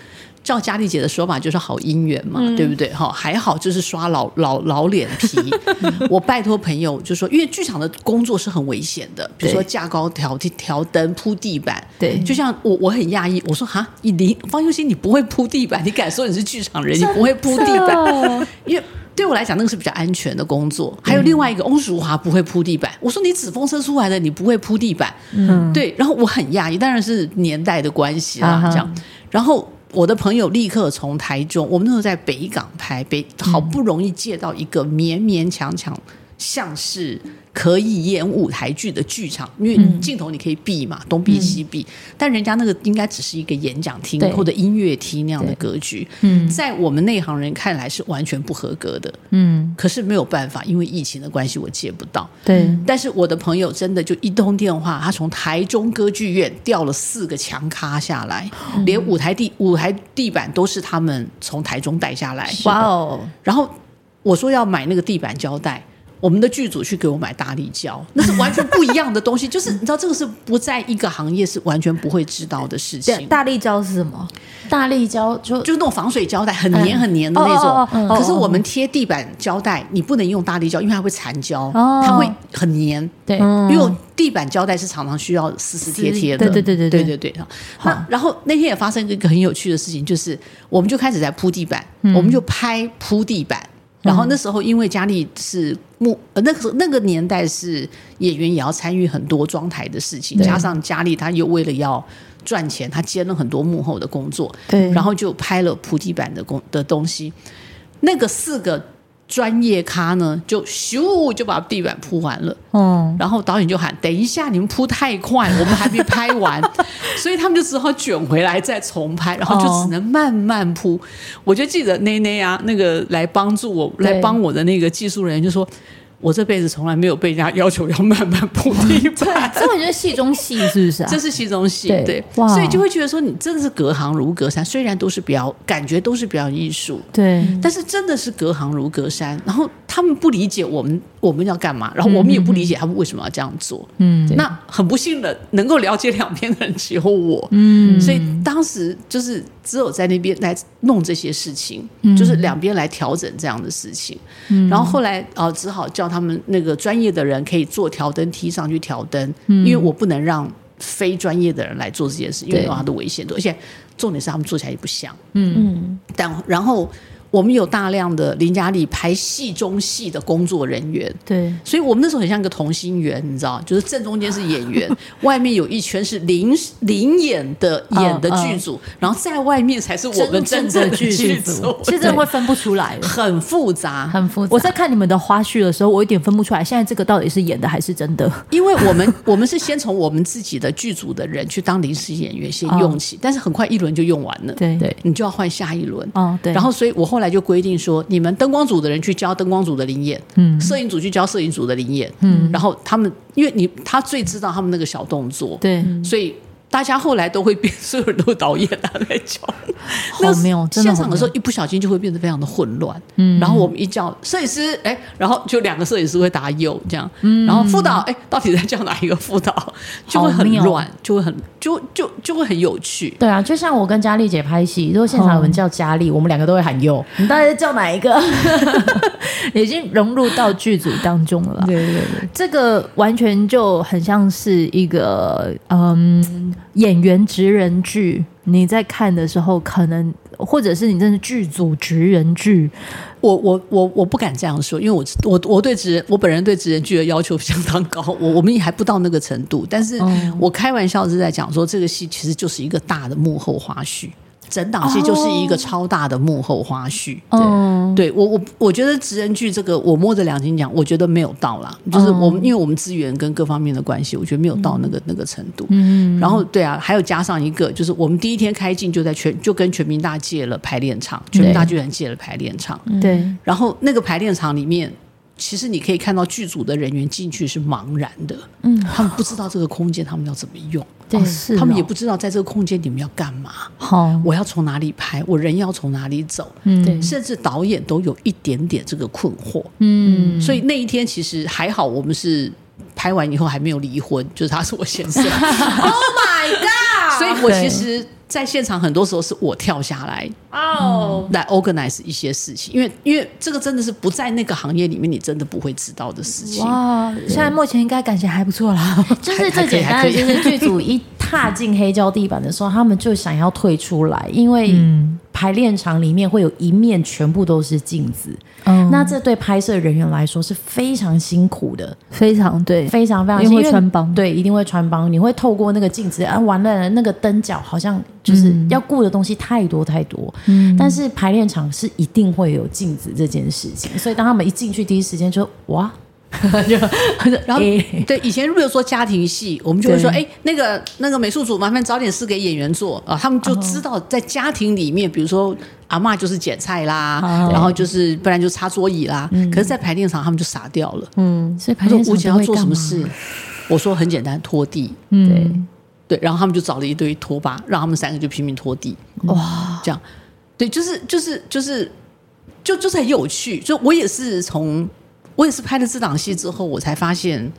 照佳丽姐的说法，就是好姻缘嘛，嗯、对不对？哈，还好，就是刷老老老脸皮。我拜托朋友就说，因为剧场的工作是很危险的，比如说架高调调灯、铺地板。对，就像我我很讶异，我说哈，你方宥忻，你不会铺地板，你敢说你是剧场人？你不会铺地板？因为对我来讲，那个是比较安全的工作。还有另外一个翁淑华不会铺地板，我说你纸风车出来的，你不会铺地板。嗯，对。然后我很讶异，当然是年代的关系啦，这样。然后。我的朋友立刻从台中，我们那时候在北港拍，北好不容易借到一个勉勉强强像是。可以演舞台剧的剧场，因为镜头你可以避嘛，嗯、东避西避。但人家那个应该只是一个演讲厅或者音乐厅那样的格局，嗯，在我们内行人看来是完全不合格的，嗯。可是没有办法，因为疫情的关系，我借不到。对。但是我的朋友真的就一通电话，他从台中歌剧院调了四个强咖下来，嗯、连舞台地舞台地板都是他们从台中带下来。哇哦！然后我说要买那个地板胶带。我们的剧组去给我买大力胶，那是完全不一样的东西。就是你知道，这个是不在一个行业是完全不会知道的事情。大力胶是什么？大力胶就就是那种防水胶带，很黏很黏的那种。可是我们贴地板胶带，你不能用大力胶，因为它会残胶，它会很黏。对，因为地板胶带是常常需要撕撕贴贴的。对对对对对对对。那然后那天也发生一个很有趣的事情，就是我们就开始在铺地板，我们就拍铺地板。然后那时候，因为佳丽是幕，呃，那个那个年代是演员也要参与很多装台的事情，加上佳丽她又为了要赚钱，她兼了很多幕后的工作，对，然后就拍了铺地版的工的东西，那个四个。专业咖呢，就咻就把地板铺完了，嗯，然后导演就喊：“等一下，你们铺太快，我们还没拍完。”所以他们就只好卷回来再重拍，然后就只能慢慢铺。我就记得内内啊，那个来帮助我来帮我的那个技术人员就说。我这辈子从来没有被人家要求要慢慢铺地板，所以我觉得戏中戏是不是啊？这是戏中戏，对，所以就会觉得说你真的是隔行如隔山。虽然都是表感觉都是表演艺术，对，但是真的是隔行如隔山。然后他们不理解我们我们要干嘛，然后我们也不理解他们为什么要这样做。嗯，那很不幸的，能够了解两边的人只有我。嗯，所以当时就是只有在那边来弄这些事情，嗯、就是两边来调整这样的事情。嗯，然后后来啊、呃，只好叫。他们那个专业的人可以做调灯梯上去调灯，嗯、因为我不能让非专业的人来做这件事，因为有他的危险度，而且重点是他们做起来也不像。嗯嗯。但然后我们有大量的林家俐排戏中戏的工作人员，对，所以我们那时候很像一个同心圆，你知道，就是正中间是演员，外面有一圈是临临演的演的剧组，然后在外面才是我们真正的剧组，其实会分不出来，很复杂，很复杂。我在看你们的花絮的时候，我有点分不出来，现在这个到底是演的还是真的？因为我们 我们是先从我们自己的剧组的人去当临时演员先用起，但是很快一轮就用完了，对。对，你就要换下一轮，哦对，然后所以我后来。就规定说，你们灯光组的人去教灯光组的灵眼，嗯，摄影组去教摄影组的灵眼，嗯，然后他们，因为你他最知道他们那个小动作，对，所以。大家后来都会变，所有人都导演啊在叫，好妙！现场的时候一不小心就会变得非常的混乱。嗯，然后我们一叫摄影师，哎，然后就两个摄影师会打有这样，嗯，然后副导，哎，到底在叫哪一个副导？就会很乱，就会很就就就会很有趣。对啊，就像我跟佳丽姐拍戏，如果现场有人叫佳丽，我们两个都会喊哟。你到底是叫哪一个？已经融入到剧组当中了。对对对，这个完全就很像是一个嗯。演员职人剧，你在看的时候，可能或者是你真是剧组职人剧，我我我我不敢这样说，因为我我我对职人，我本人对职人剧的要求相当高，我我们也还不到那个程度，但是我开玩笑是在讲说，这个戏其实就是一个大的幕后花絮。整档戏就是一个超大的幕后花絮。哦、对，对我我我觉得职人剧这个，我摸着良心讲，我觉得没有到啦。就是我们、嗯、因为我们资源跟各方面的关系，我觉得没有到那个、嗯、那个程度。嗯。然后对啊，还有加上一个，就是我们第一天开镜就在全就跟全民大借了排练场，全民大剧院借了排练场。对。然后那个排练场里面。其实你可以看到剧组的人员进去是茫然的，嗯，他们不知道这个空间他们要怎么用，对，是，他们也不知道在这个空间里面要干嘛，好，我要从哪里拍，我人要从哪里走，嗯，对，甚至导演都有一点点这个困惑，嗯，所以那一天其实还好，我们是拍完以后还没有离婚，就是他是我先生，Oh my God，所以我其实。在现场很多时候是我跳下来哦，嗯、来 organize 一些事情，因为因为这个真的是不在那个行业里面，你真的不会知道的事情。哇，对。现在目前应该感情还不错啦，就是最简单的就是剧组一踏进黑胶地板的时候，他们就想要退出来，因为。嗯。排练场里面会有一面全部都是镜子，嗯，那这对拍摄人员来说是非常辛苦的，非常对，非常非常因为穿帮，对，一定会穿帮。你会透过那个镜子啊，完了那个灯角好像就是要顾的东西太多太多，嗯，但是排练场是一定会有镜子这件事情，所以当他们一进去第一时间就哇。就然后对以前如果说家庭戏，我们就会说，哎，那个那个美术组麻烦找点事给演员做啊，他们就知道在家庭里面，比如说阿嬷就是捡菜啦，然后就是不然就擦桌椅啦。可是，在排练场他们就傻掉了。嗯，所以排练场吴姐要做什么事？我说很简单，拖地。对对，然后他们就找了一堆拖把，让他们三个就拼命拖地。哇，这样对，就是就是就是就就是很有趣。就我也是从。我也是拍了这档戏之后，我才发现，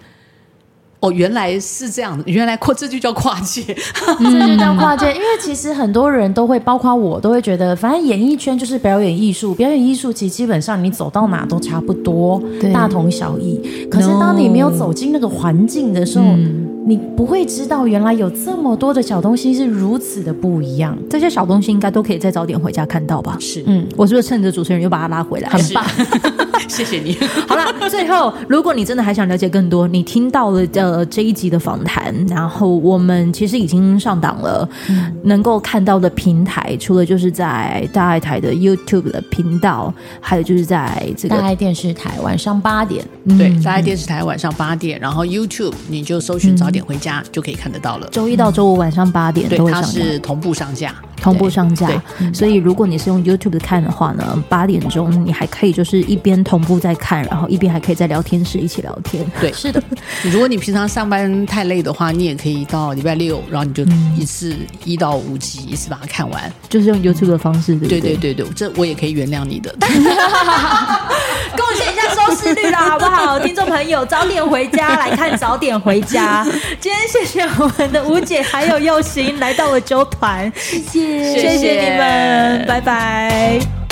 哦，原来是这样的，原来跨这就叫跨界，这就叫跨界。因为其实很多人都会，包括我，都会觉得，反正演艺圈就是表演艺术，表演艺术其实基本上你走到哪都差不多，大同小异。可是当你没有走进那个环境的时候，嗯你不会知道，原来有这么多的小东西是如此的不一样。这些小东西应该都可以再早点回家看到吧？是，嗯，我是不是趁着主持人又把他拉回来？很棒，谢谢你。好了，最后，如果你真的还想了解更多，你听到了呃这一集的访谈，然后我们其实已经上档了，嗯、能够看到的平台，除了就是在大爱台的 YouTube 的频道，还有就是在这个大爱电视台晚上八点，对，大爱电视台晚上八点，然后 YouTube 你就搜寻早点。回家就可以看得到了。周一到周五晚上八点都会上架，它是同步上架，同步上架。所以如果你是用 YouTube 看的话呢，八点钟你还可以就是一边同步在看，然后一边还可以在聊天室一起聊天。对，是的。如果你平常上班太累的话，你也可以到礼拜六，然后你就一次一到五集一次把它看完，就是用 YouTube 的方式，对对对对对，这我也可以原谅你的。贡献一下收视率啦，好不好？听众朋友，早点回家来看，早点回家。今天谢谢我们的吴姐还有佑行来到了周团，谢谢。谢谢你们，拜拜。